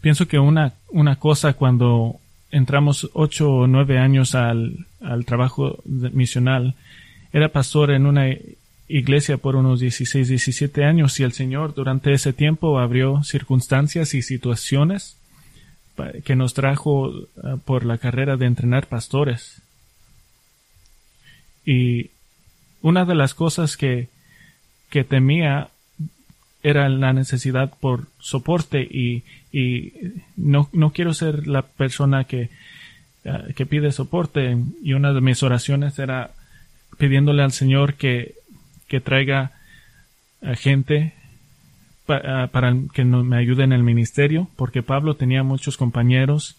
pienso que una, una cosa cuando entramos ocho o nueve años al, al trabajo misional, era pastor en una iglesia por unos 16, 17 años y el Señor durante ese tiempo abrió circunstancias y situaciones que nos trajo ah, por la carrera de entrenar pastores. Y una de las cosas que, que temía era la necesidad por soporte y, y no, no quiero ser la persona que, ah, que pide soporte. Y una de mis oraciones era pidiéndole al Señor que, que traiga a gente ah, para que me ayude en el ministerio, porque Pablo tenía muchos compañeros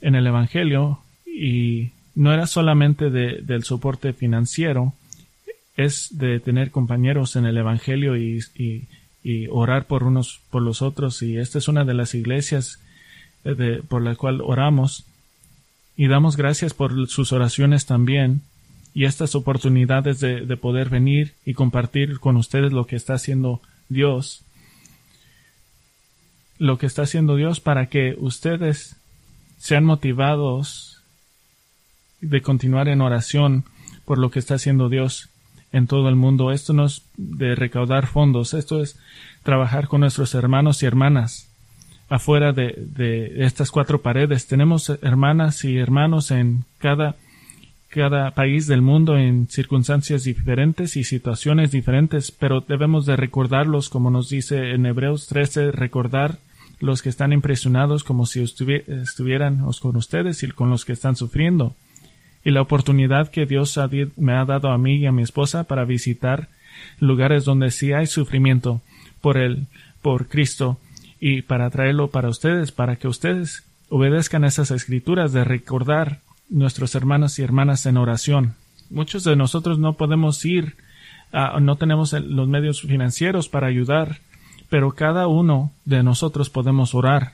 en el Evangelio y no era solamente de, del soporte financiero, es de tener compañeros en el Evangelio y, y, orar por unos por los otros. Y esta es una de las iglesias eh, de, por la cual oramos. Y damos gracias por sus oraciones también y estas oportunidades de, de poder venir y compartir con ustedes lo que está haciendo Dios. Lo que está haciendo Dios para que ustedes sean motivados de continuar en oración por lo que está haciendo Dios en todo el mundo. Esto no es de recaudar fondos, esto es trabajar con nuestros hermanos y hermanas afuera de, de estas cuatro paredes. Tenemos hermanas y hermanos en cada cada país del mundo en circunstancias diferentes y situaciones diferentes, pero debemos de recordarlos, como nos dice en Hebreos 13, recordar los que están impresionados como si estuvieran con ustedes y con los que están sufriendo y la oportunidad que Dios me ha dado a mí y a mi esposa para visitar lugares donde sí hay sufrimiento por él, por Cristo, y para traerlo para ustedes, para que ustedes obedezcan esas escrituras de recordar nuestros hermanos y hermanas en oración. Muchos de nosotros no podemos ir, no tenemos los medios financieros para ayudar, pero cada uno de nosotros podemos orar.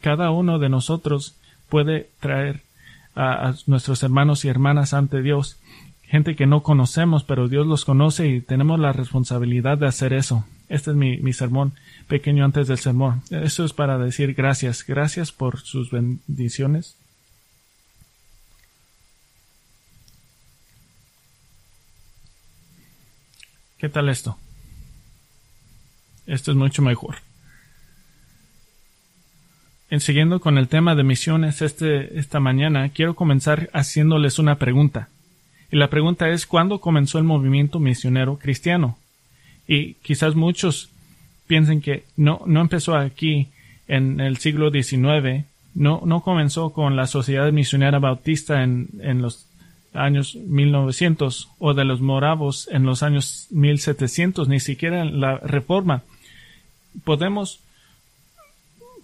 Cada uno de nosotros puede traer a, nuestros hermanos y hermanas ante Dios, gente que no conocemos, pero Dios los conoce y tenemos la responsabilidad de hacer eso. Este es mi, mi sermón pequeño antes del sermón. Eso es para decir gracias, gracias por sus bendiciones. ¿Qué tal esto? Esto es mucho mejor. En siguiendo con el tema de misiones este, esta mañana, quiero comenzar haciéndoles una pregunta. Y la pregunta es ¿cuándo comenzó el movimiento misionero cristiano? Y quizás muchos piensen que no, no empezó aquí en el siglo XIX, no, no comenzó con la Sociedad Misionera Bautista en, en los años 1900 o de los moravos en los años 1700, ni siquiera en la Reforma. Podemos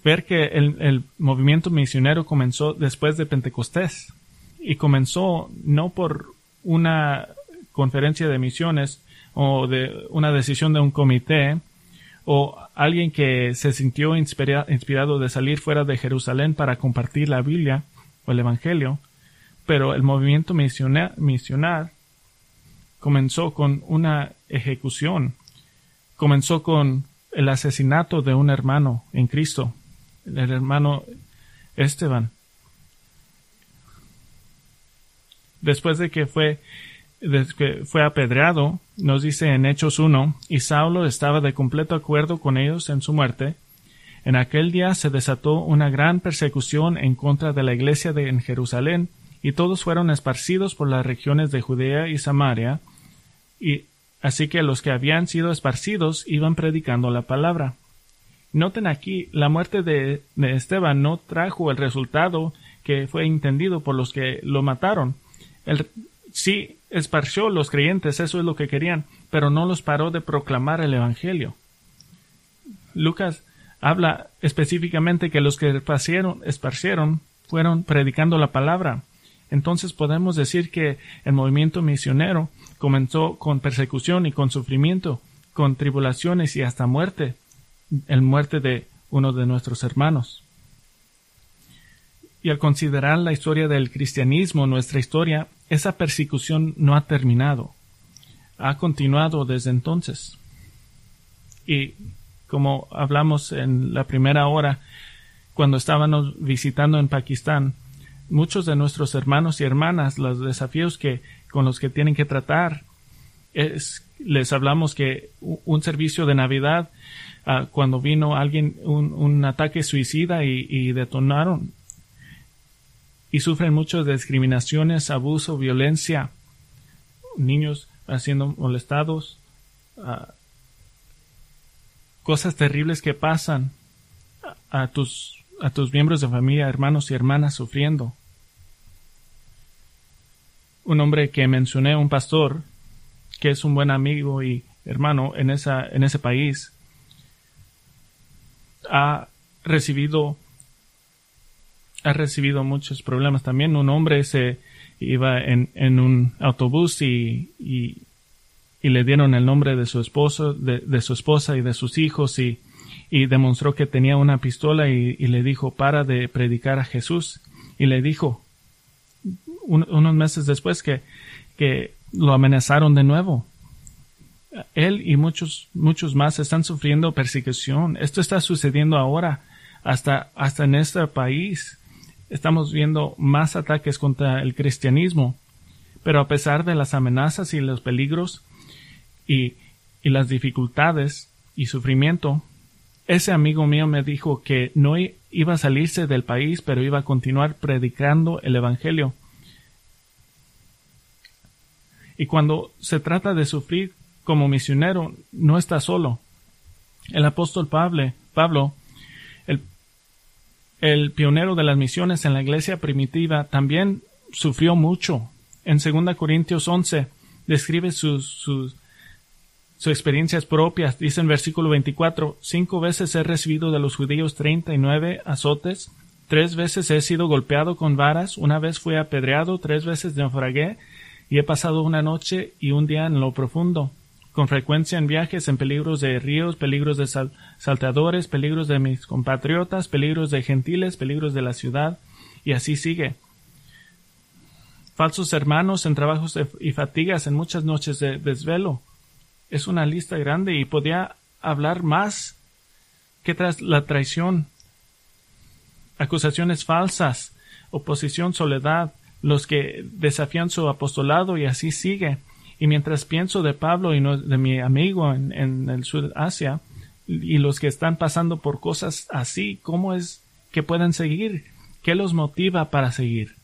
ver que el, movimiento misionero comenzó después de Pentecostés y comenzó no por una conferencia de misiones o de una decisión de un comité o alguien que se sintió inspirado de salir fuera de Jerusalén para compartir la Biblia o el Evangelio, pero el movimiento misionar comenzó con una ejecución, comenzó con el asesinato de un hermano en Cristo el hermano Esteban. Después de que fue, que fue apedreado, nos dice en Hechos 1, y Saulo estaba de completo acuerdo con ellos en su muerte. En aquel día se desató una gran persecución en contra de la iglesia de en Jerusalén, y todos fueron esparcidos por las regiones de Judea y Samaria, y así que los que habían sido esparcidos iban predicando la palabra. Noten aquí, la muerte de, Esteban no trajo el resultado que fue entendido por los que lo mataron. El, sí esparció los creyentes, eso es lo que querían, pero no los paró de proclamar el Evangelio. Lucas habla específicamente que los que esparcieron fueron predicando la palabra. Entonces podemos decir que el movimiento misionero comenzó con persecución y con sufrimiento, con tribulaciones y hasta muerte el muerte de uno de nuestros hermanos. Y al considerar la historia del cristianismo, nuestra historia, esa persecución no ha terminado. Ha continuado desde entonces. Y como hablamos en la primera hora, cuando estábamos visitando en Pakistán, muchos de nuestros hermanos y hermanas, los desafíos que con los que tienen que tratar, es, les hablamos que un servicio de Navidad, uh, cuando vino alguien, un, un ataque suicida y, detonaron, y sufren mucho de discriminaciones, abuso, violencia, niños siendo molestados, uh, cosas terribles que pasan a, a tus a tus miembros de familia, hermanos y hermanas sufriendo. Un hombre que mencioné, un pastor, que es un buen amigo y hermano en, esa, en ese país, ha recibido ha recibido muchos problemas también. Un hombre se iba en, en un autobús y, y, le dieron el nombre de su esposo, de, de su esposa y de sus hijos y y demostró que tenía una pistola y, le dijo para de predicar a Jesús y le dijo un, unos meses después que, que lo amenazaron de nuevo. Él y muchos, muchos más están sufriendo persecución. Esto está sucediendo ahora, hasta, hasta en este país. Estamos viendo más ataques contra el cristianismo. Pero a pesar de las amenazas y los peligros y, y las dificultades y sufrimiento, ese amigo mío me dijo que no iba a salirse del país, pero iba a continuar predicando el Evangelio. Y cuando se trata de sufrir como misionero, no está solo. El apóstol Pablo, Pablo el, pionero de las misiones en la iglesia primitiva, también sufrió mucho. En 2 Corintios 11 describe sus, sus sus experiencias propias. Dice en versículo 24, cinco veces he recibido de los judíos treinta y nueve azotes, tres veces he sido golpeado con varas, una vez fui apedreado, tres veces naufragué, y he pasado una noche y un día en lo profundo, con frecuencia en viajes, en peligros de ríos, peligros de salteadores, peligros de mis compatriotas, peligros de gentiles, peligros de la ciudad, y así sigue. Falsos hermanos en trabajos y fatigas, en muchas noches de desvelo, es una lista grande y podía hablar más que tras la traición, acusaciones falsas, oposición, soledad, los que desafían su apostolado y así sigue. Y mientras pienso de Pablo y de mi amigo en, el sur Asia y los que están pasando por cosas así, ¿cómo es que pueden seguir? ¿Qué los motiva para seguir?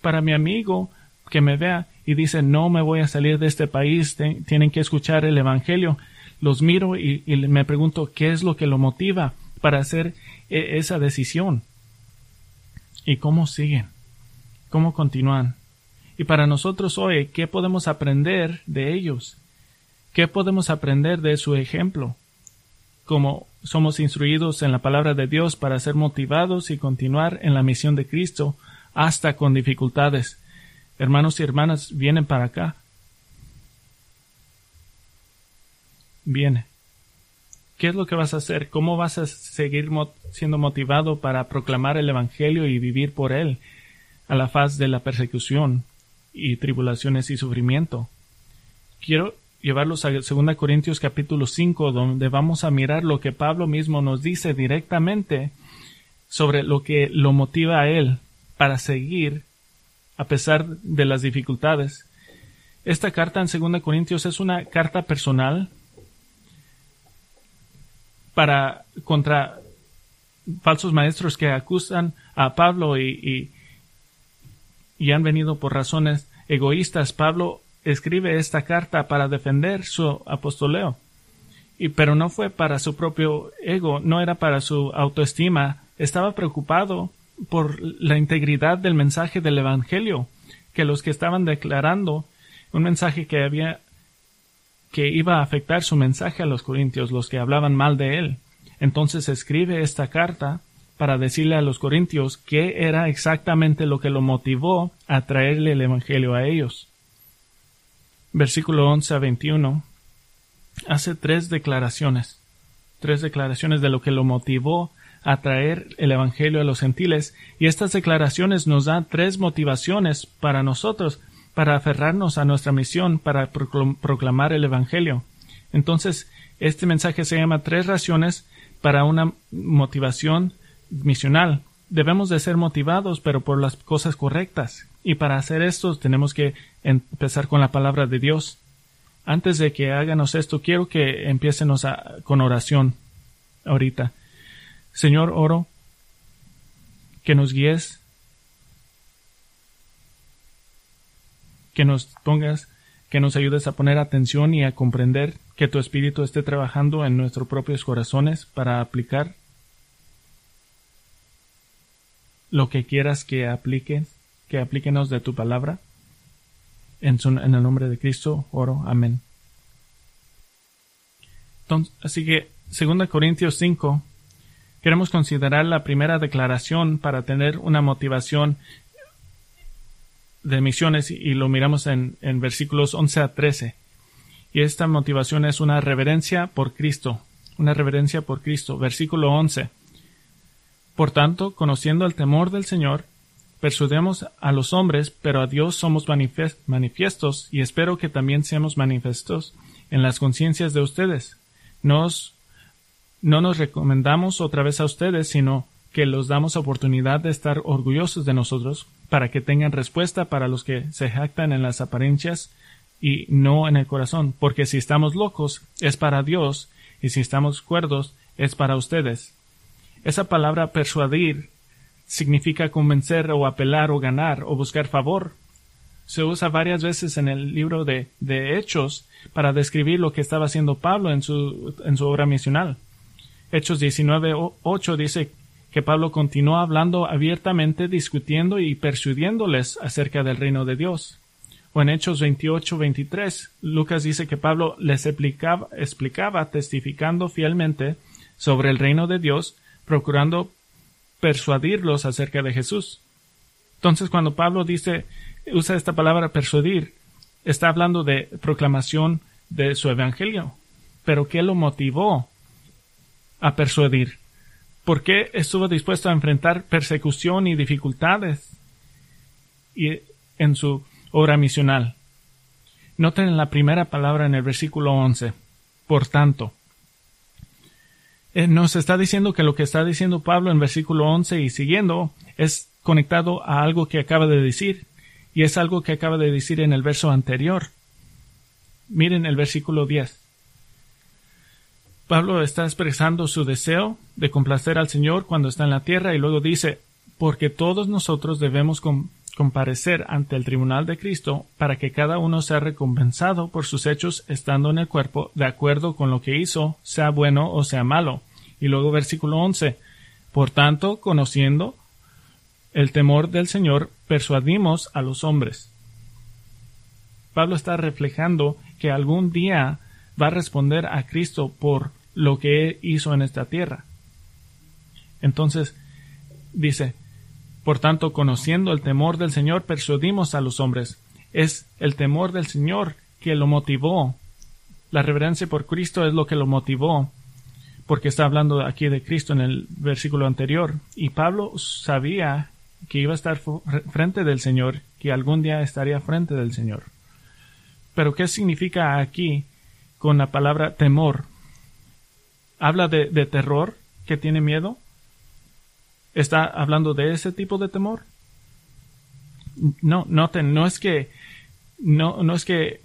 Para mi amigo que me vea, y dice no me voy a salir de este país, tienen que escuchar el Evangelio. Los miro y, y, me pregunto qué es lo que lo motiva para hacer e, esa decisión. ¿Y cómo siguen? ¿Cómo continúan? Y para nosotros hoy, ¿qué podemos aprender de ellos? ¿Qué podemos aprender de su ejemplo? Como somos instruidos en la palabra de Dios para ser motivados y continuar en la misión de Cristo hasta con dificultades hermanos y hermanas, vienen para acá. Viene. ¿Qué es lo que vas a hacer? ¿Cómo vas a seguir siendo motivado para proclamar el Evangelio y vivir por él a la faz de la persecución y tribulaciones y sufrimiento? Quiero llevarlos a 2 Corintios capítulo 5, donde vamos a mirar lo que Pablo mismo nos dice directamente sobre lo que lo motiva a él para seguir a pesar de las dificultades. Esta carta en 2 Corintios es una carta personal para contra falsos maestros que acusan a Pablo y, y, han venido por razones egoístas. Pablo escribe esta carta para defender su apostoleo. Y, pero no fue para su propio ego, no era para su autoestima. Estaba preocupado por la integridad del mensaje del Evangelio, que los que estaban declarando un mensaje que había que iba a afectar su mensaje a los corintios, los que hablaban mal de él. Entonces escribe esta carta para decirle a los corintios qué era exactamente lo que lo motivó a traerle el Evangelio a ellos. Versículo 11 a 21 hace tres declaraciones, tres declaraciones de lo que lo motivó a traer el Evangelio a los gentiles, y estas declaraciones nos dan tres motivaciones para nosotros, para aferrarnos a nuestra misión, para proclamar el Evangelio. Entonces, Este mensaje se llama Tres razones para una motivación misional. Debemos de ser motivados, pero por las cosas correctas. Y para hacer esto tenemos que empezar con la palabra de Dios. Antes de que háganos esto, quiero que empiecenos con oración ahorita. Señor, oro que nos guíes, que nos pongas, que nos ayudes a poner atención y a comprender que tu Espíritu esté trabajando en nuestros propios corazones para aplicar lo que quieras que aplique, que aplíquenos de tu palabra. En, el nombre de Cristo oro. Amén. así que, 2 Corintios 5, queremos considerar la primera declaración para tener una motivación de misiones y lo miramos en, en versículos 11 a 13. Y esta motivación es una reverencia por Cristo, una reverencia por Cristo. Versículo 11. Por tanto, conociendo el temor del Señor, persuademos a los hombres, pero a Dios somos manifiestos, y espero que también seamos manifiestos en las conciencias de ustedes. No nos recomendamos otra vez a ustedes, sino que los damos oportunidad de estar orgullosos de nosotros, para que tengan respuesta para los que se jactan en las apariencias y no en el corazón, porque si estamos locos es para Dios, y si estamos cuerdos es para ustedes. Esa palabra persuadir significa convencer o apelar o ganar o buscar favor. Se usa varias veces en el libro de, de Hechos para describir lo que estaba haciendo Pablo en su, en su obra misional. Hechos 19.8 dice que Pablo continuó hablando abiertamente, discutiendo y persuadiéndoles acerca del reino de Dios. O en Hechos 28.23, Lucas dice que Pablo les explicaba, explicaba, testificando fielmente sobre el reino de Dios, procurando persuadirlos acerca de Jesús. Entonces, cuando Pablo dice, usa esta palabra persuadir, está hablando de proclamación de su evangelio. Pero ¿qué lo motivó a persuadir? ¿Por qué estuvo dispuesto a enfrentar persecución y dificultades y en su obra misional? Noten la primera palabra en el versículo 11. Por tanto, nos está diciendo que lo que está diciendo Pablo en versículo 11 y siguiendo es conectado a algo que acaba de decir, y es algo que acaba de decir en el verso anterior. Miren el versículo 10. Pablo está expresando su deseo de complacer al Señor cuando está en la tierra y luego dice, porque todos nosotros debemos comparecer ante el tribunal de Cristo para que cada uno sea recompensado por sus hechos estando en el cuerpo de acuerdo con lo que hizo, sea bueno o sea malo. Y luego versículo 11. Por tanto, conociendo el temor del Señor, persuadimos a los hombres. Pablo está reflejando que algún día va a responder a Cristo por lo que hizo en esta tierra. Entonces, dice, por tanto, conociendo el temor del Señor, persuadimos a los hombres. Es el temor del Señor que lo motivó. La reverencia por Cristo es lo que lo motivó, porque está hablando aquí de Cristo en el versículo anterior. Y Pablo sabía que iba a estar frente del Señor, que algún día estaría frente del Señor. Pero ¿qué significa aquí con la palabra temor? ¿Habla de, de terror, que tiene miedo? ¿Está hablando de ese tipo de temor? No, noten, no es que, no, no es que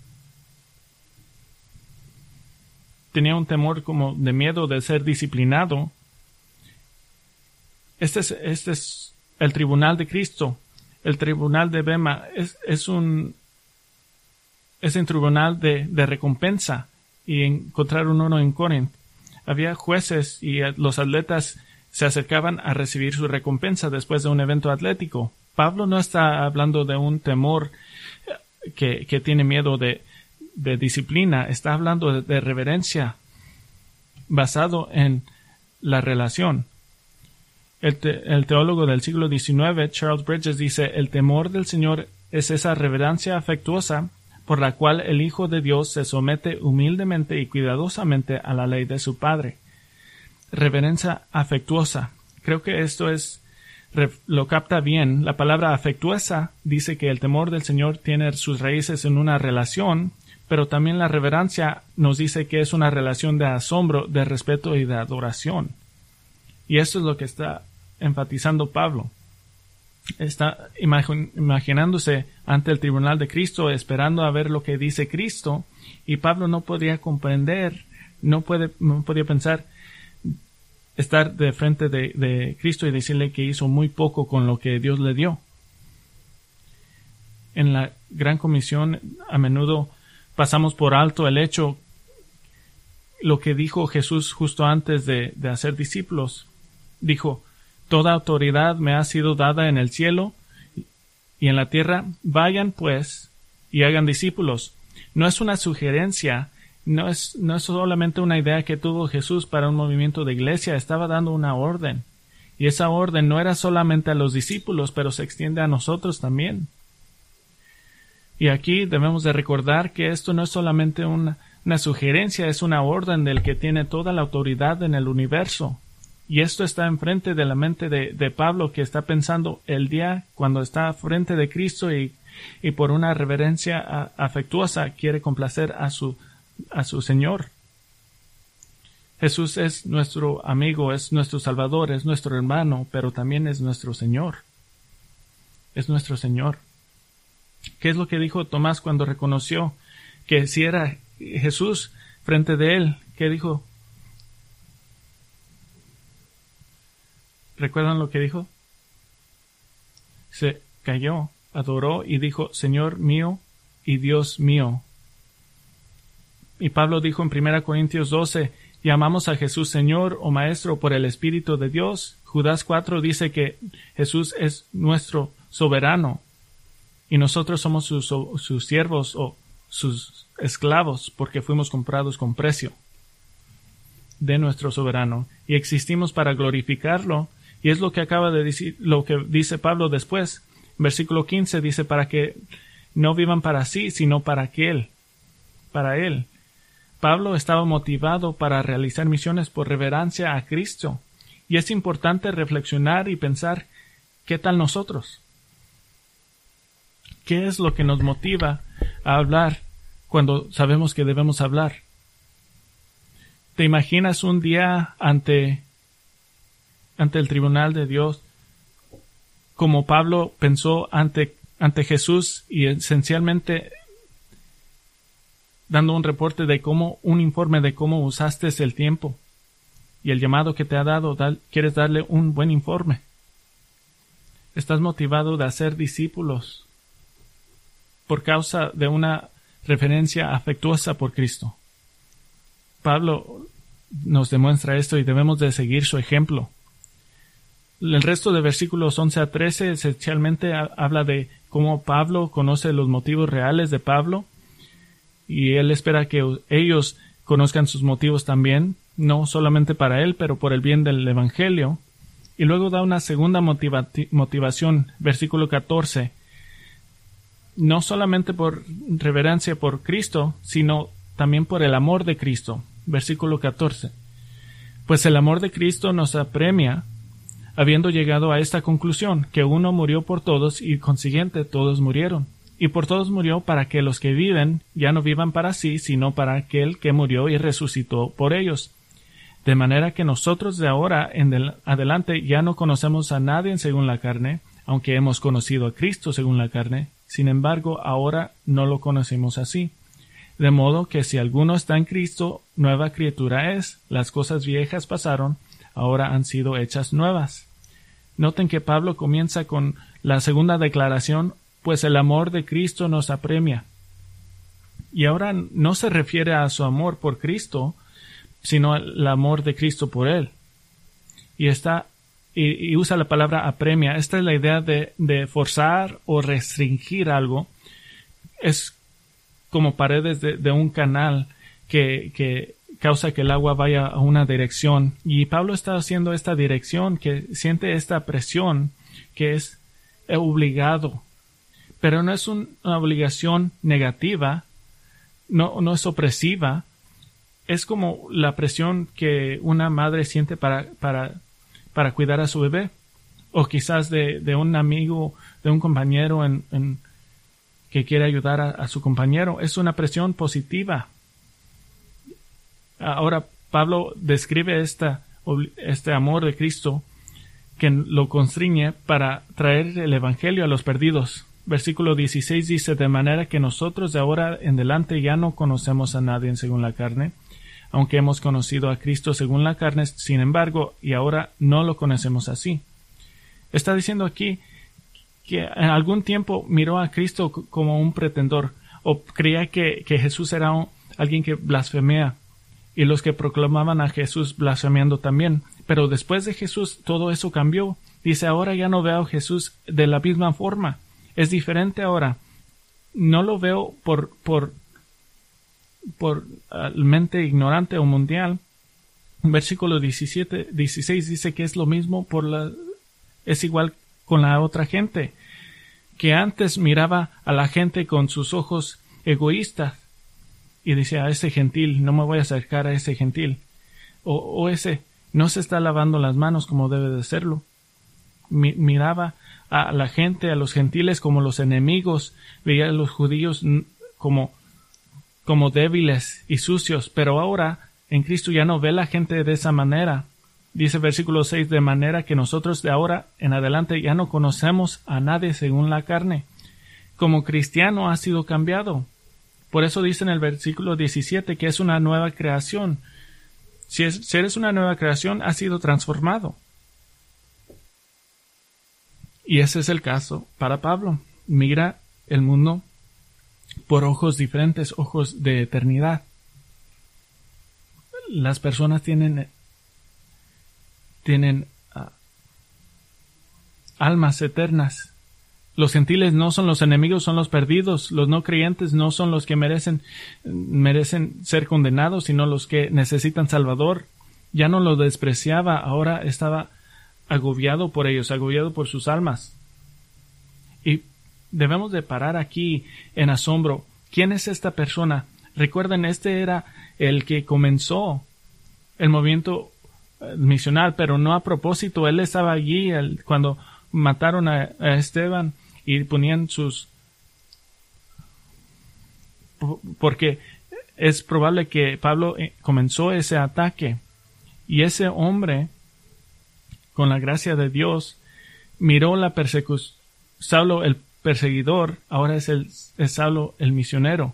tenía un temor como de miedo de ser disciplinado. Este es, este es el tribunal de Cristo. El tribunal de Bema es, es un, es un tribunal de, de recompensa y encontraron uno en Corinth. Había jueces y los atletas se acercaban a recibir su recompensa después de un evento atlético. Pablo no está hablando de un temor que, que tiene miedo de, de, disciplina, está hablando de, reverencia basado en la relación. El, el, teólogo del siglo XIX, Charles Bridges, dice, el temor del Señor es esa reverencia afectuosa por la cual el Hijo de Dios se somete humildemente y cuidadosamente a la ley de su Padre reverencia afectuosa. Creo que esto es lo capta bien. La palabra afectuosa dice que el temor del Señor tiene sus raíces en una relación, pero también la reverencia nos dice que es una relación de asombro, de respeto y de adoración. Y esto es lo que está enfatizando Pablo. Está imaginándose ante el tribunal de Cristo, esperando a ver lo que dice Cristo, y Pablo no podía comprender, no, puede, no podía pensar estar de frente de, Cristo y decirle que hizo muy poco con lo que Dios le dio. En la Gran Comisión a menudo pasamos por alto el hecho, lo que dijo Jesús justo antes de, hacer discípulos. Dijo, Toda autoridad me ha sido dada en el cielo y en la tierra. Vayan pues y hagan discípulos. No es una sugerencia, no es, no es solamente una idea que tuvo Jesús para un movimiento de iglesia, estaba dando una orden. Y esa orden no era solamente a los discípulos, pero se extiende a nosotros también. Y aquí debemos de recordar que esto no es solamente una, sugerencia, es una orden del que tiene toda la autoridad en el universo. Y esto está enfrente de la mente de, Pablo que está pensando el día cuando está frente de Cristo y, y por una reverencia afectuosa quiere complacer a su, a su Señor. Jesús es nuestro amigo, es nuestro Salvador, es nuestro hermano, pero también es nuestro Señor. Es nuestro Señor. ¿Qué es lo que dijo Tomás cuando reconoció que si era Jesús frente de él? ¿Qué dijo? ¿Recuerdan lo que dijo? Se cayó, adoró y dijo, Señor mío y Dios mío. Y Pablo dijo en 1 Corintios 12, llamamos a Jesús Señor o Maestro por el Espíritu de Dios. Judas 4 dice que Jesús es nuestro soberano y nosotros somos sus, siervos o sus esclavos porque fuimos comprados con precio de nuestro soberano y existimos para glorificarlo y es lo que acaba de decir lo que dice Pablo después versículo 15 dice para que no vivan para sí sino para aquel para él Pablo estaba motivado para realizar misiones por reverencia a Cristo y es importante reflexionar y pensar qué tal nosotros ¿Qué es lo que nos motiva a hablar cuando sabemos que debemos hablar? ¿Te imaginas un día ante, ante el tribunal de Dios como Pablo pensó ante, ante Jesús y esencialmente dando un reporte de cómo, un informe de cómo usaste el tiempo y el llamado que te ha dado, quieres darle un buen informe. Estás motivado de hacer discípulos por causa de una referencia afectuosa por Cristo. Pablo nos demuestra esto y debemos de seguir su ejemplo. El resto de versículos 11 a 13 esencialmente habla de cómo Pablo conoce los motivos reales de Pablo y él espera que ellos conozcan sus motivos también, no solamente para él, pero por el bien del Evangelio. Y luego da una segunda motivación, versículo 14, no solamente por reverencia por Cristo, sino también por el amor de Cristo. Versículo 14. Pues el amor de Cristo nos apremia, habiendo llegado a esta conclusión, que uno murió por todos y consiguiente todos murieron. Y por todos murió para que los que viven ya no vivan para sí, sino para aquel que murió y resucitó por ellos. De manera que nosotros de ahora en adelante ya no conocemos a nadie según la carne, aunque hemos conocido a Cristo según la carne, sin embargo, ahora no lo conocemos así. De modo que si alguno está en Cristo, nueva criatura es, las cosas viejas pasaron, ahora han sido hechas nuevas. Noten que Pablo comienza con la segunda declaración, pues el amor de Cristo nos apremia. Y ahora no se refiere a su amor por Cristo, sino al amor de Cristo por él. Y está y, usa la palabra apremia. Esta es la idea de, forzar o restringir algo. Es como paredes de, de un canal que, que, causa que el agua vaya a una dirección. Y Pablo está haciendo esta dirección, que siente esta presión, que es obligado. Pero no es una obligación negativa, no, no es opresiva, es como la presión que una madre siente para, para para cuidar a su bebé o quizás de, de un amigo, de un compañero en, que quiere ayudar a, su compañero. Es una presión positiva. Ahora Pablo describe esta, este amor de Cristo que lo constriñe para traer el Evangelio a los perdidos. Versículo 16 dice, de manera que nosotros de ahora en adelante ya no conocemos a nadie según la carne, aunque hemos conocido a Cristo según la carne, sin embargo, y ahora no lo conocemos así. Está diciendo aquí que en algún tiempo miró a Cristo como un pretendor, o creía que, Jesús era alguien que blasfemea, y los que proclamaban a Jesús blasfemiando también. Pero después de Jesús todo eso cambió. Dice, ahora ya no veo a Jesús de la misma forma. Es diferente ahora. No lo veo por, por, por ah, mente ignorante o mundial. Versículo 17, 16 dice que es lo mismo por la, es igual con la otra gente, que antes miraba a la gente con sus ojos egoístas y decía a ese gentil, no me voy a acercar a ese gentil, o, o ese no se está lavando las manos como debe de serlo. miraba a la gente, a los gentiles como los enemigos, veía a los judíos como, como débiles y sucios, pero ahora en Cristo ya no ve la gente de esa manera. Dice versículo 6, de manera que nosotros de ahora en adelante ya no conocemos a nadie según la carne. Como cristiano ha sido cambiado. Por eso dice en el versículo 17 que es una nueva creación. Si, eres una nueva creación, has sido transformado. Y ese es el caso para Pablo. Mira el mundo por ojos diferentes, ojos de eternidad. Las personas tienen, tienen ah, almas eternas los gentiles no son los enemigos, son los perdidos. Los no creyentes no son los que merecen, merecen ser condenados, sino los que necesitan Salvador. Ya no lo despreciaba, ahora estaba agobiado por ellos, agobiado por sus almas. Y debemos de parar aquí en asombro. ¿Quién es esta persona? Recuerden, este era el que comenzó el movimiento eh, misional, pero no a propósito. Él estaba allí cuando mataron a Esteban y ponían sus porque es probable que Pablo eh, comenzó ese ataque y ese hombre con la gracia de Dios miró la persecución Saulo el perseguidor ahora es el es Saulo el misionero.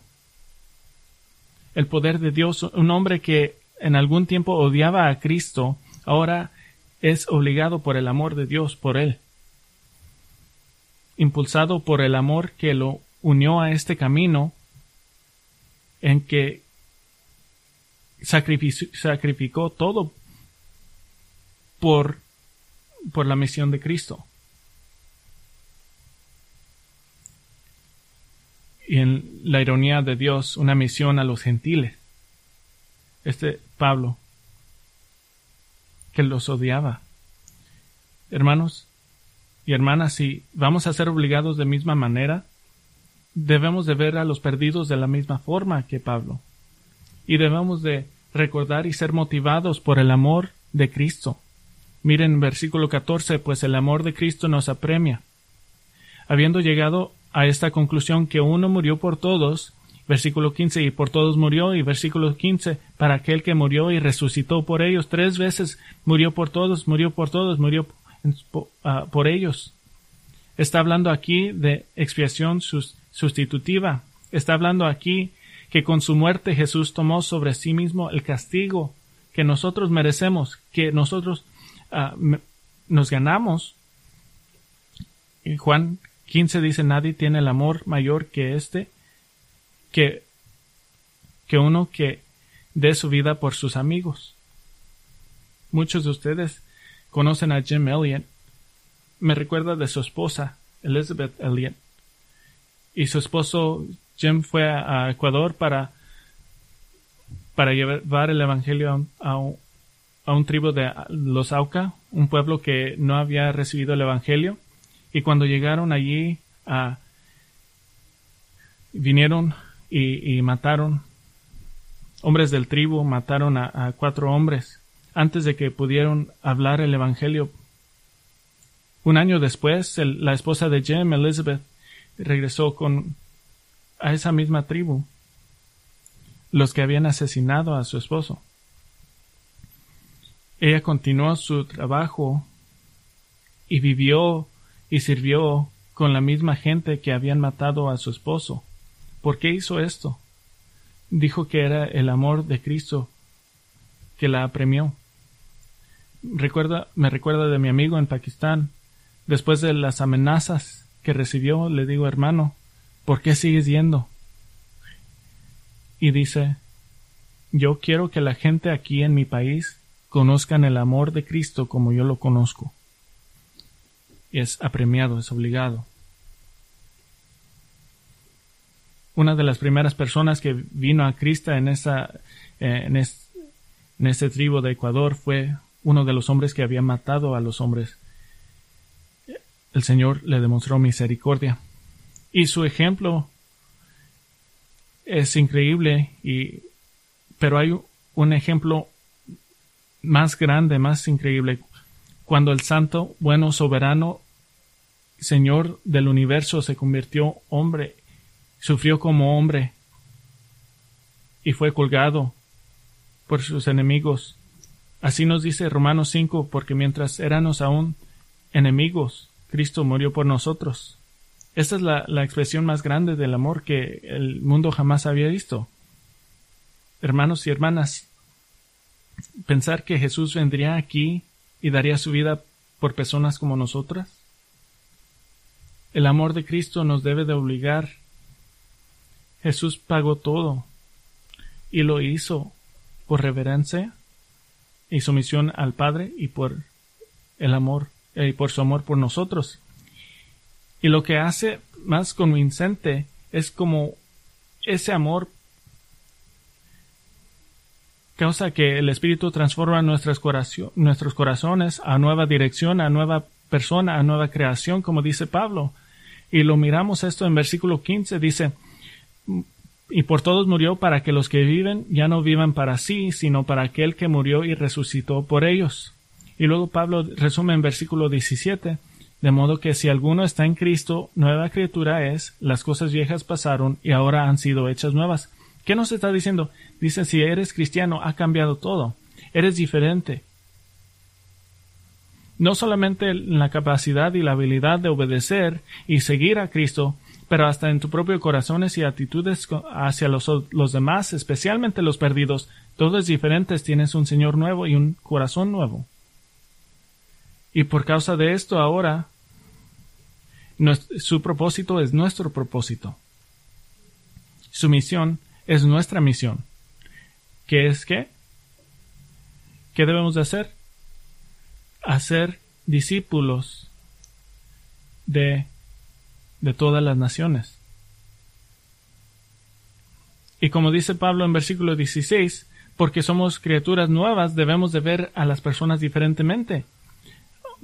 El poder de Dios un hombre que en algún tiempo odiaba a Cristo ahora es obligado por el amor de Dios por él. Impulsado por el amor que lo unió a este camino en que sacrificó, todo por, por la misión de Cristo. Y en la ironía de Dios, una misión a los gentiles. Este Pablo, que los odiaba. Hermanos, y hermanas, si vamos a ser obligados de misma manera, debemos de ver a los perdidos de la misma forma que Pablo. Y debemos de recordar y ser motivados por el amor de Cristo. Miren versículo 14, pues el amor de Cristo nos apremia. Habiendo llegado a esta conclusión que uno murió por todos, versículo 15, y por todos murió, y versículo 15, para aquel que murió y resucitó por ellos, tres veces murió por todos, murió por todos, murió Ah, por ellos. Está hablando aquí de expiación sustitutiva. Está hablando aquí que con su muerte Jesús tomó sobre sí mismo el castigo que nosotros merecemos, que nosotros ah, nos ganamos. Juan 15 dice, nadie tiene el amor mayor que este, que, que uno que dé su vida por sus amigos. Muchos de ustedes conocen a Jim Elliot, me recuerda de su esposa, Elizabeth Elliot. Y su esposo Jim fue a, Ecuador para, para llevar el Evangelio a, un, tribu de los Auca, un pueblo que no había recibido el Evangelio. Y cuando llegaron allí, vinieron y, mataron hombres del tribu, mataron a cuatro hombres antes de que pudieron hablar el Evangelio. Un año después, la esposa de Jim, Elizabeth, regresó con, a esa misma tribu los que habían asesinado a su esposo. Ella continuó su trabajo y vivió y sirvió con la misma gente que habían matado a su esposo. ¿Por qué hizo esto? Dijo que era el amor de Cristo que la apremió. Recuerda, me recuerda de mi amigo en Pakistán. Después de las amenazas que recibió, le digo, hermano, ¿por qué sigues yendo? Y dice, yo quiero que la gente aquí en mi país conozcan el amor de Cristo como yo lo conozco. Es apremiado, es obligado. Una de las primeras personas que vino a Cristo en esa, eh, en, en ese tribu de Ecuador fue uno de los hombres que había matado a los hombres. El Señor le demostró misericordia. Y su ejemplo es increíble y pero hay un ejemplo más grande, más increíble, cuando el santo, bueno, soberano, Señor del universo se convirtió hombre, sufrió como hombre y fue colgado por sus enemigos. Así nos dice Romanos 5, porque mientras éramos aún enemigos, Cristo murió por nosotros. Esta es la, la expresión más grande del amor que el mundo jamás había visto. Hermanos y hermanas, pensar que Jesús vendría aquí y daría su vida por personas como nosotras? El amor de Cristo nos debe de obligar. Jesús pagó todo y lo hizo por reverencia y sumisión al Padre y por el amor y por su amor por nosotros. Y lo que hace más convincente es como ese amor causa que el Espíritu transforma nuestros, corazones a nueva dirección, a nueva persona, a nueva creación, como dice Pablo. Y lo miramos esto en versículo 15, dice, y por todos murió para que los que viven ya no vivan para sí, sino para aquel que murió y resucitó por ellos. Y luego Pablo resume en versículo 17, de modo que si alguno está en Cristo, nueva criatura es, las cosas viejas pasaron y ahora han sido hechas nuevas. ¿Qué nos está diciendo? Dice, si eres cristiano, ha cambiado todo. Eres diferente. No solamente en la capacidad y la habilidad de obedecer y seguir a Cristo, pero hasta en tu propio corazones y actitudes hacia los, los demás, especialmente los perdidos, todo es diferente. Tienes un Señor nuevo y un corazón nuevo. Y por causa de esto ahora, su propósito es nuestro propósito. Su misión es nuestra misión. ¿Qué es qué? ¿Qué debemos de hacer? Hacer discípulos de, de todas las naciones. Y como dice Pablo en versículo 16, porque somos criaturas nuevas, debemos de ver a las personas diferentemente.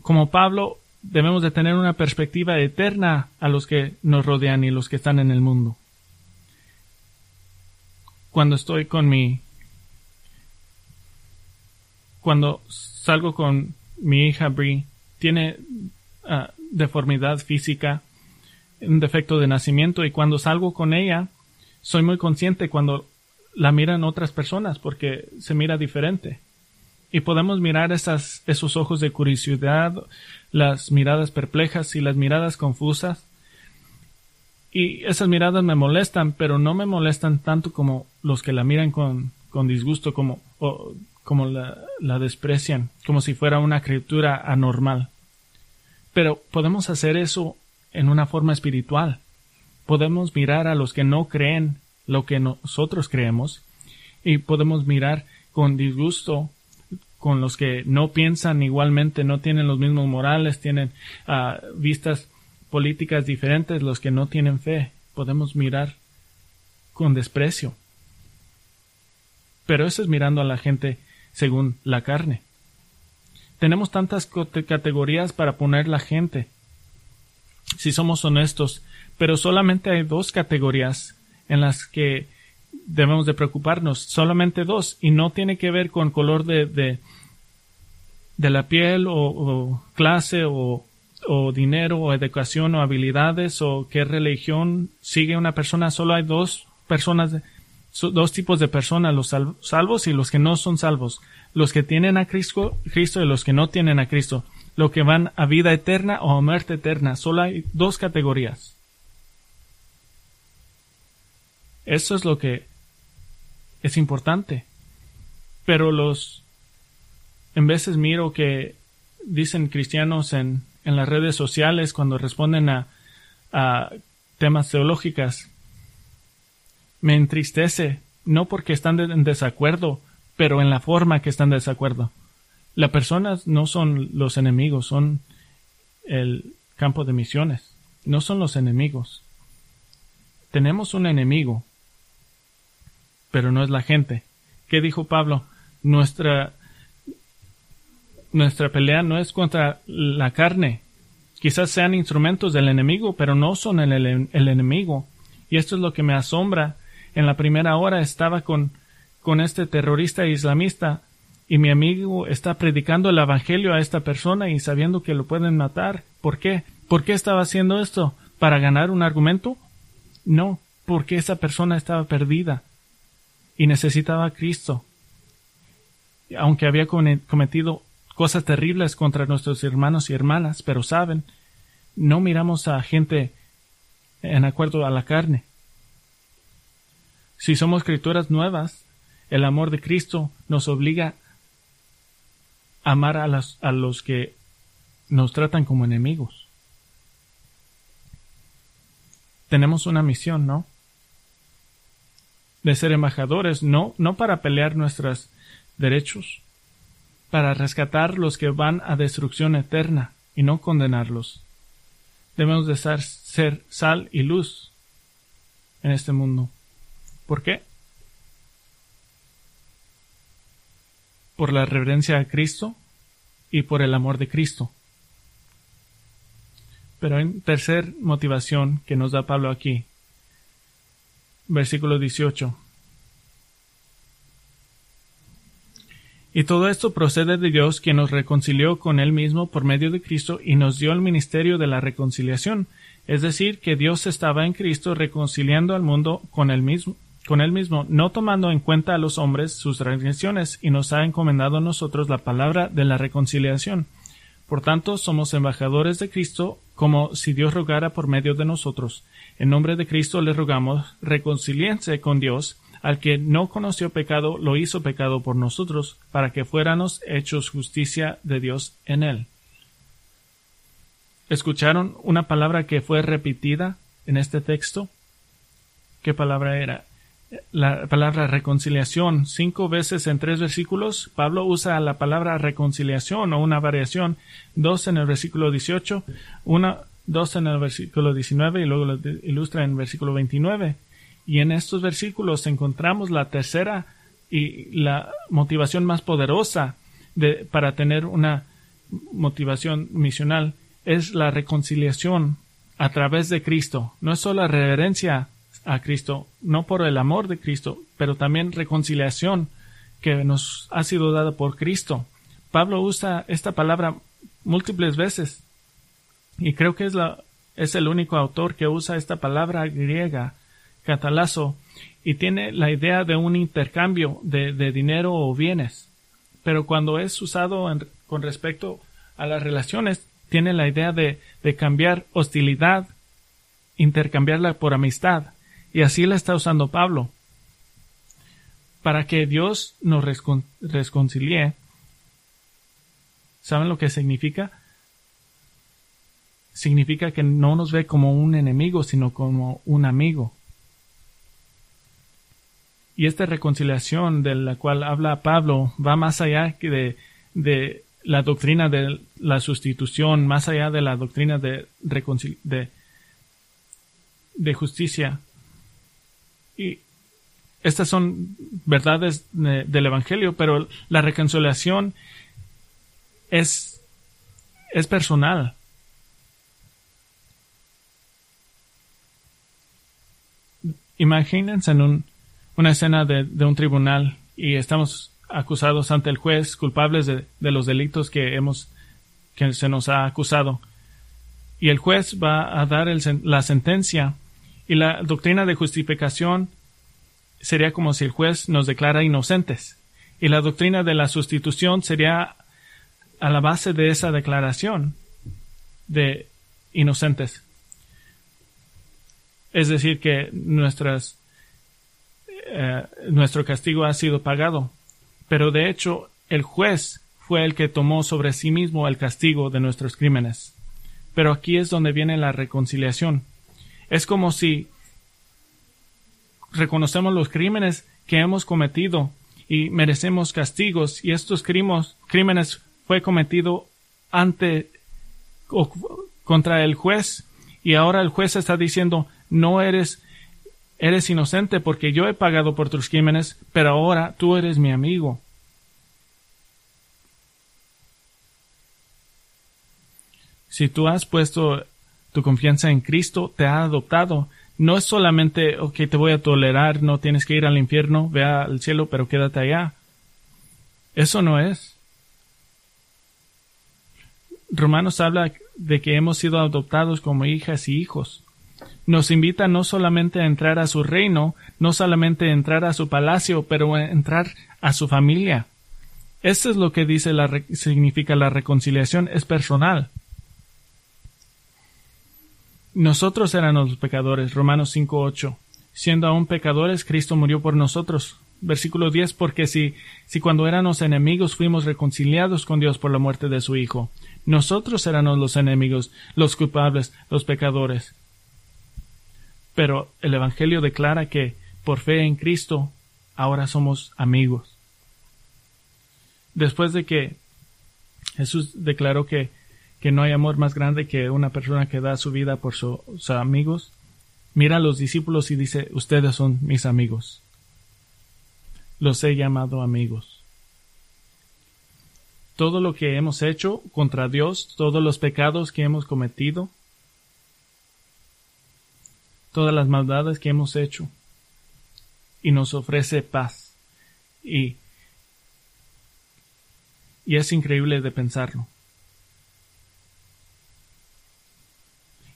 Como Pablo, debemos de tener una perspectiva eterna a los que nos rodean y los que están en el mundo cuando estoy con mi cuando salgo con mi hija Brie tiene ah, deformidad física un defecto de nacimiento y cuando salgo con ella soy muy consciente cuando la miran otras personas porque se mira diferente. Y podemos mirar esas, esos ojos de curiosidad, las miradas perplejas y las miradas confusas. Y esas miradas me molestan, pero no me molestan tanto como los que la miran con, con disgusto, como, o, como la, la desprecian, como si fuera una criatura anormal. Pero podemos hacer eso en una forma espiritual. Podemos mirar a los que no creen lo que nosotros creemos y podemos mirar con disgusto con los que no piensan igualmente, no tienen los mismos morales, tienen uh, vistas políticas diferentes, los que no tienen fe, podemos mirar con desprecio. Pero eso es mirando a la gente según la carne. Tenemos tantas categorías para poner la gente, si somos honestos, pero solamente hay dos categorías en las que debemos de preocuparnos, solamente dos, y no tiene que ver con color de, de, la piel o clase o o dinero o educación o habilidades o qué religión sigue una persona. Solo hay dos personas, dos tipos de personas, los salvos y los que no son salvos. Los que tienen a Cristo, y los que no tienen a Cristo. Los que van a vida eterna o a muerte eterna. Solo hay dos categorías. Eso es lo que es importante. Pero los, en veces miro que dicen cristianos en, en las redes sociales cuando responden a, a temas teológicas, me entristece, no porque están en desacuerdo, pero en la forma que están en desacuerdo. Las personas no son los enemigos, son el campo de misiones, no son los enemigos. Tenemos un enemigo, pero no es la gente. ¿Qué dijo Pablo? Nuestra, nuestra pelea no es contra la carne. Quizás sean instrumentos del enemigo, pero no son el, enemigo. Y esto es lo que me asombra. En la primera hora estaba con, con este terrorista islamista y mi amigo está predicando el Evangelio a esta persona y sabiendo que lo pueden matar. ¿Por qué? ¿Por qué estaba haciendo esto? ¿Para ganar un argumento? No, porque esa persona estaba perdida y necesitaba a Cristo. Aunque había cometido cosas terribles contra nuestros hermanos y hermanas, pero saben, no miramos a gente en acuerdo a la carne. Si somos criaturas nuevas, el amor de Cristo nos obliga a amar a, los que nos tratan como enemigos. Tenemos una misión, ¿no? de ser embajadores, no, no para pelear nuestros derechos, para rescatar los que van a destrucción eterna y no condenarlos. Debemos de ser sal y luz en este mundo. ¿Por qué? Por la reverencia a Cristo y por el amor de Cristo. Pero en tercer motivación que nos da Pablo aquí versículo 18. Y todo esto procede de Dios, quien nos reconcilió con Él mismo por medio de Cristo y nos dio el ministerio de la reconciliación. Es decir, que Dios estaba en Cristo reconciliando al mundo con Él mismo, con Él mismo, no tomando en cuenta a los hombres sus transgresiones, y nos ha encomendado a nosotros la palabra de la reconciliación. Por tanto, somos embajadores de Cristo, como si Dios rogara por medio de nosotros. En nombre de Cristo le rogamos, reconciliense con Dios, al que no conoció pecado, lo hizo pecado por nosotros, para que fuéramos hechos justicia de Dios en él. ¿Escucharon una palabra que fue repetida en este texto? ¿Qué palabra era? La palabra reconciliación. Cinco veces en tres versículos, Pablo usa la palabra reconciliación o una variación. Dos en el versículo 18, una dos en el versículo 19 y luego lo ilustra en el versículo 29. Y en estos versículos encontramos la tercera y la motivación más poderosa de, para tener una motivación misional es la reconciliación a través de Cristo. No es solo la reverencia a Cristo, no por el amor de Cristo, pero también reconciliación que nos ha sido dada por Cristo. Pablo usa esta palabra múltiples veces y creo que es, la, es el único autor que usa esta palabra griega, catalazo, y tiene la idea de un intercambio de, de dinero o bienes. Pero cuando es usado con respecto a las relaciones, tiene la idea de, de cambiar hostilidad, intercambiarla por amistad. Y así la está usando Pablo. Para que Dios nos reconcilie. ¿Saben lo que significa? significa que no nos ve como un enemigo, sino como un amigo. Y esta reconciliación de la cual habla Pablo va más allá que de, la doctrina de la sustitución, más allá de la doctrina de, de justicia. Estas son verdades del Evangelio, pero la reconciliación es, es personal. Imagínense en un, una escena de, un tribunal y estamos acusados ante el juez, culpables de, los delitos que hemos, que se nos ha acusado. y el juez va a dar la sentencia y la doctrina de justificación sería como si el juez nos declara inocentes y la doctrina de la sustitución sería a la base de esa declaración de inocentes. Es decir, que nuestras, eh, nuestro castigo ha sido pagado. Pero de hecho, el juez fue el que tomó sobre sí mismo el castigo de nuestros crímenes. Pero aquí es donde viene la reconciliación. Es como si reconocemos los crímenes que hemos cometido y merecemos castigos y estos crímenes fue cometido ante o contra el juez y ahora el juez está diciendo no eres eres inocente porque yo he pagado por tus crímenes, pero ahora tú eres mi amigo. Si tú has puesto tu confianza en Cristo, te ha adoptado. No es solamente, ok, te voy a tolerar, no tienes que ir al infierno, ve al cielo, pero quédate allá. Eso no es. Romanos habla de que hemos sido adoptados como hijas y hijos. Nos invita no solamente a entrar a su reino, no solamente a entrar a su palacio, pero a entrar a su familia. Esto es lo que dice la significa la reconciliación, es personal. Nosotros éramos los pecadores, Romanos 5.8. Siendo aún pecadores, Cristo murió por nosotros. Versículo 10, porque si, si cuando éramos enemigos fuimos reconciliados con Dios por la muerte de su Hijo, nosotros éramos los enemigos, los culpables, los pecadores. Pero el Evangelio declara que por fe en Cristo ahora somos amigos. Después de que Jesús declaró que, que no hay amor más grande que una persona que da su vida por sus amigos, mira a los discípulos y dice, ustedes son mis amigos. Los he llamado amigos todo lo que hemos hecho contra Dios, todos los pecados que hemos cometido, todas las maldades que hemos hecho, y nos ofrece paz. Y, y es increíble de pensarlo.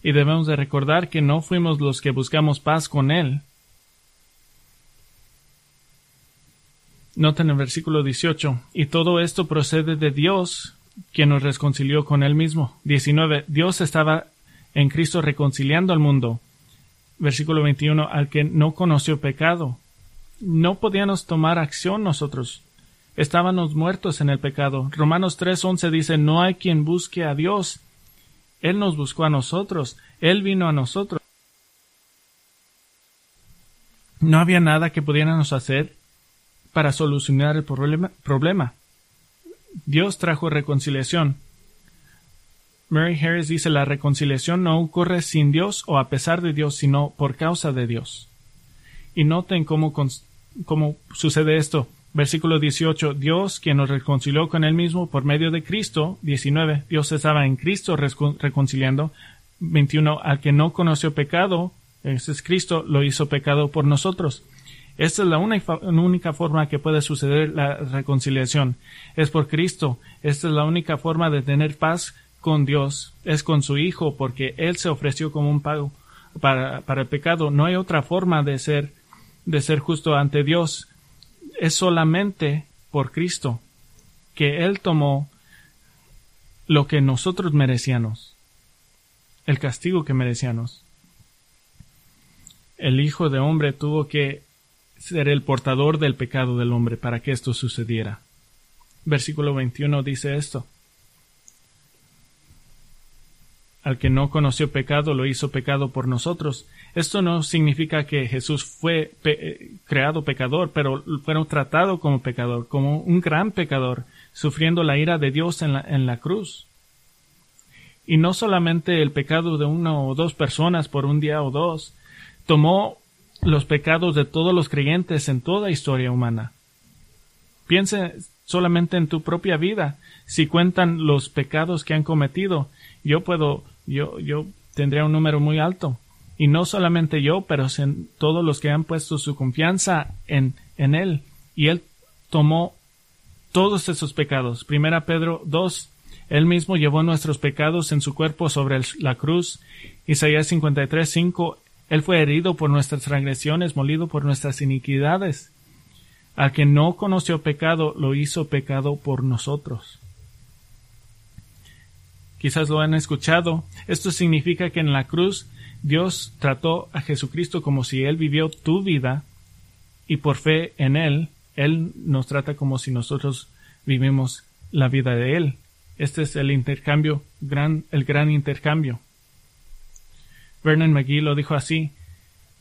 Y debemos de recordar que no fuimos los que buscamos paz con Él, Noten el versículo 18, y todo esto procede de Dios, quien nos reconcilió con Él mismo. 19, Dios estaba en Cristo reconciliando al mundo. Versículo 21, al que no conoció pecado. No podíamos tomar acción nosotros. Estábamos muertos en el pecado. Romanos 3:11 dice, no hay quien busque a Dios. Él nos buscó a nosotros. Él vino a nosotros. No había nada que pudiéramos hacer para solucionar el problema. Dios trajo reconciliación. Mary Harris dice la reconciliación no ocurre sin Dios o a pesar de Dios, sino por causa de Dios. Y noten cómo, cómo sucede esto. Versículo 18. Dios, quien nos reconcilió con Él mismo por medio de Cristo. 19. Dios estaba en Cristo reconciliando. 21. Al que no conoció pecado, ese es Cristo, lo hizo pecado por nosotros. Esta es la única, forma que puede suceder la reconciliación. Es por Cristo. Esta es la única forma de tener paz con Dios. Es con su Hijo, porque Él se ofreció como un pago para, para el pecado. No hay otra forma de ser, de ser justo ante Dios. Es solamente por Cristo que Él tomó lo que nosotros merecíamos. El castigo que merecíamos. El Hijo de Hombre tuvo que ser el portador del pecado del hombre para que esto sucediera. Versículo 21 dice esto. Al que no conoció pecado lo hizo pecado por nosotros. Esto no significa que Jesús fue creado pecador, pero fue tratado como pecador, como un gran pecador, sufriendo la ira de Dios en la, en la cruz. Y no solamente el pecado de una o dos personas por un día o dos, tomó los pecados de todos los creyentes en toda historia humana. Piense solamente en tu propia vida. Si cuentan los pecados que han cometido, yo puedo, yo, yo tendría un número muy alto. Y no solamente yo, pero en todos los que han puesto su confianza en, en Él. Y Él tomó todos esos pecados. Primera Pedro 2, Él mismo llevó nuestros pecados en su cuerpo sobre la cruz. Isaías 53, 5. Él fue herido por nuestras transgresiones, molido por nuestras iniquidades. Al que no conoció pecado, lo hizo pecado por nosotros. Quizás lo han escuchado. Esto significa que en la cruz Dios trató a Jesucristo como si Él vivió tu vida y por fe en Él, Él nos trata como si nosotros vivimos la vida de Él. Este es el intercambio, gran, el gran intercambio. Vernon McGee lo dijo así.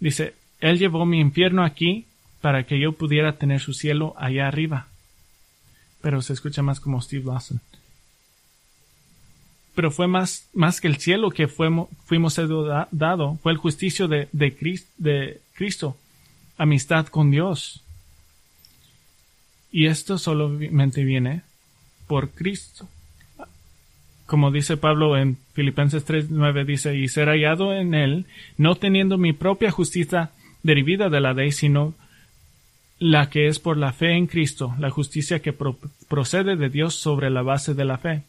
Dice, Él llevó mi infierno aquí para que yo pudiera tener su cielo allá arriba. Pero se escucha más como Steve Lawson. Pero fue más, más que el cielo que fuimos, fuimos dado, fue el juicio de, de, de Cristo, amistad con Dios. Y esto solamente viene por Cristo como dice Pablo en Filipenses 3:9 dice, y ser hallado en él, no teniendo mi propia justicia derivada de la ley, sino la que es por la fe en Cristo, la justicia que procede de Dios sobre la base de la fe.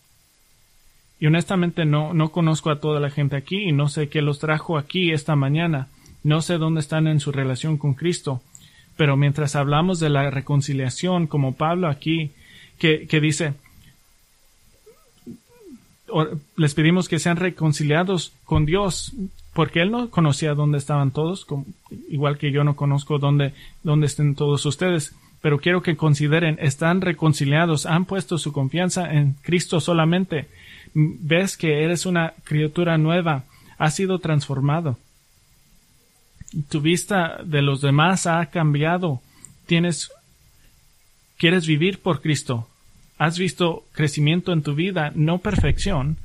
Y honestamente no, no conozco a toda la gente aquí y no sé qué los trajo aquí esta mañana. No sé dónde están en su relación con Cristo. Pero mientras hablamos de la reconciliación, como Pablo aquí, que, que dice, les pedimos que sean reconciliados con Dios, porque Él no conocía dónde estaban todos, igual que yo no conozco dónde, dónde estén todos ustedes. Pero quiero que consideren, están reconciliados, han puesto su confianza en Cristo solamente. Ves que eres una criatura nueva, has sido transformado. Tu vista de los demás ha cambiado. Tienes, quieres vivir por Cristo, has visto crecimiento en tu vida, no perfección,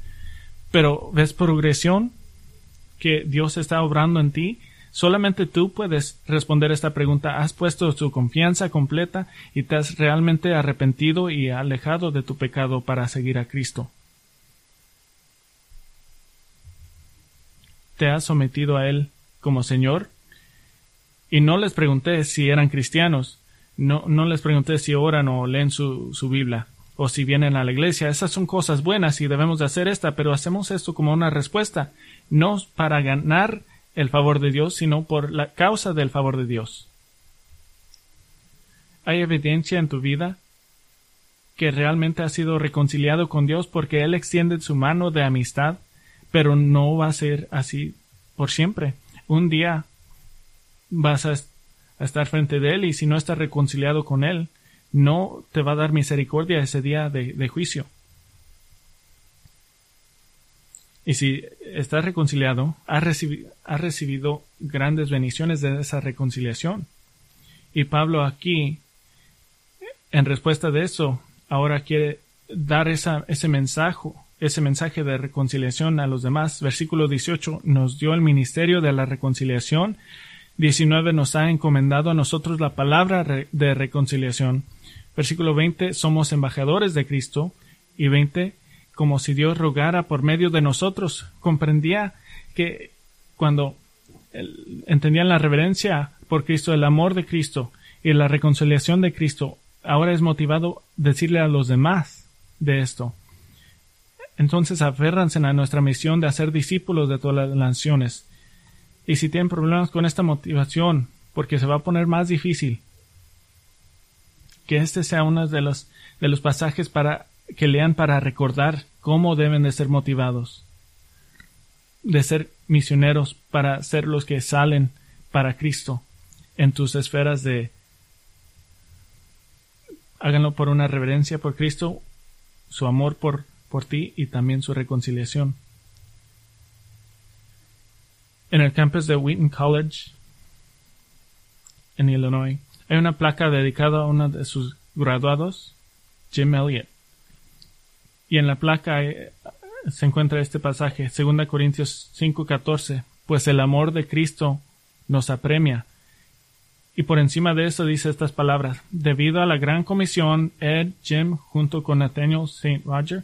pero ves progresión que Dios está obrando en ti, solamente tú puedes responder esta pregunta. ¿Has puesto tu confianza completa y te has realmente arrepentido y alejado de tu pecado para seguir a Cristo? ¿Te has sometido a Él como Señor? Y no les pregunté si eran cristianos, no, no les pregunté si oran o leen su, su Biblia o si vienen a la iglesia. Esas son cosas buenas y debemos de hacer esta, pero hacemos esto como una respuesta, no para ganar el favor de Dios, sino por la causa del favor de Dios. ¿Hay evidencia en tu vida que realmente has sido reconciliado con Dios porque Él extiende su mano de amistad, pero no va a ser así por siempre? Un día vas a, estar frente de Él y si no estás reconciliado con Él, no te va a dar misericordia ese día de, juicio. Y si estás reconciliado, has, recibido grandes bendiciones de esa reconciliación. Y Pablo aquí, en respuesta de eso, ahora quiere dar ese mensaje, ese mensaje de reconciliación a los demás. Versículo 18 nos dio el ministerio de la reconciliación. 19 nos ha encomendado a nosotros la palabra de reconciliación. Versículo 20, somos embajadores de Cristo. Y 20, como si Dios rogara por medio de nosotros. Comprendía que cuando entendían la reverencia por Cristo, el amor de Cristo y la reconciliación de Cristo, ahora es motivado decirle a los demás de esto. Entonces aférranse a nuestra misión de hacer discípulos de todas las naciones. Y si tienen problemas con esta motivación, porque se va a poner más difícil, que este sea uno de los, de los pasajes para que lean para recordar cómo deben de ser motivados, de ser misioneros para ser los que salen para Cristo en tus esferas de háganlo por una reverencia por Cristo, su amor por, por ti y también su reconciliación. En el campus de Wheaton College, en Illinois, hay una placa dedicada a uno de sus graduados, Jim Elliot. Y en la placa eh, se encuentra este pasaje, 2 Corintios 5:14, pues el amor de Cristo nos apremia. Y por encima de eso dice estas palabras, debido a la gran comisión, Ed, Jim, junto con Nathaniel St. Roger,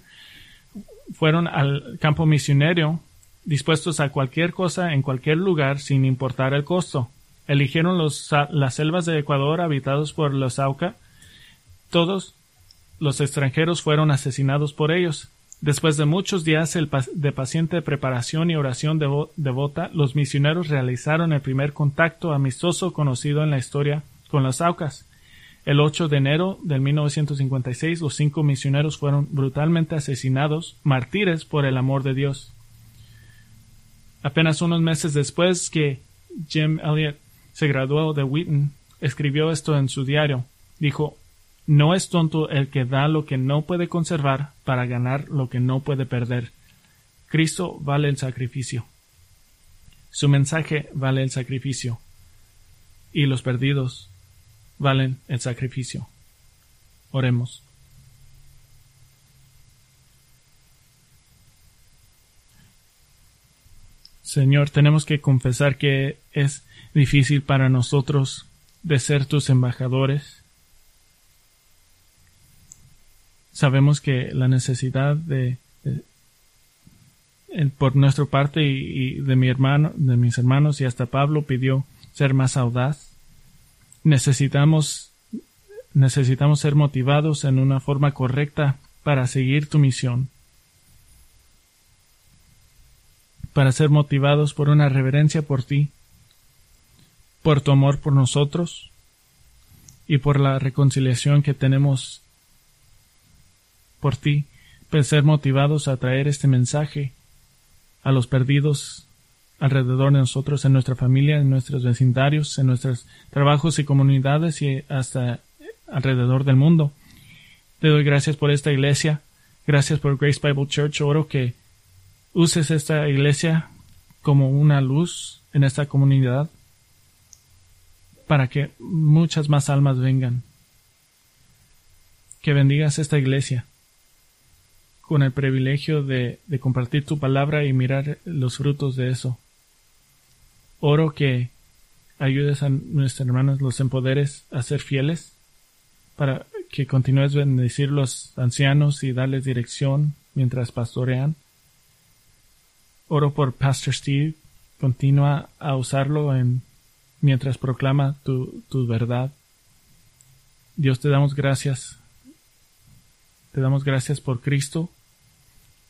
fueron al campo misionero dispuestos a cualquier cosa en cualquier lugar sin importar el costo eligieron los, las selvas de Ecuador habitados por los Auca. Todos los extranjeros fueron asesinados por ellos. Después de muchos días de paciente preparación y oración devota, los misioneros realizaron el primer contacto amistoso conocido en la historia con las Aucas. El 8 de enero de 1956, los cinco misioneros fueron brutalmente asesinados, mártires por el amor de Dios. Apenas unos meses después que Jim Elliot se graduó de Wheaton, escribió esto en su diario. Dijo, no es tonto el que da lo que no puede conservar para ganar lo que no puede perder. Cristo vale el sacrificio. Su mensaje vale el sacrificio. Y los perdidos valen el sacrificio. Oremos. Señor, tenemos que confesar que es difícil para nosotros de ser tus embajadores sabemos que la necesidad de, por nuestra parte y, de mi hermano, de mis hermanos y hasta Pablo pidió ser más audaz. Necesitamos necesitamos ser motivados en una forma correcta para seguir tu misión. Para ser motivados por una reverencia por ti, por tu amor por nosotros y por la reconciliación que tenemos por ti, ser motivados a traer este mensaje a los perdidos alrededor de nosotros, en nuestra familia, en nuestros vecindarios, en nuestros trabajos y comunidades y hasta alrededor del mundo. Te doy gracias por esta iglesia, gracias por Grace Bible Church. Oro que uses esta iglesia como una luz en esta comunidad para que muchas más almas vengan. Que bendigas esta iglesia con el privilegio de, compartir tu palabra y mirar los frutos de eso. Oro que ayudes a nuestros hermanos, los empoderes a ser fieles, para que continúes bendecir los ancianos y darles dirección mientras pastorean. Oro por Pastor Steve, continúa a usarlo en, mientras proclama tu, tu verdad. Dios te damos gracias. Te damos gracias por Cristo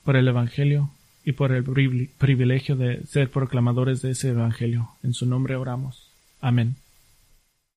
por el Evangelio y por el privilegio de ser proclamadores de ese Evangelio. En su nombre oramos. Amén.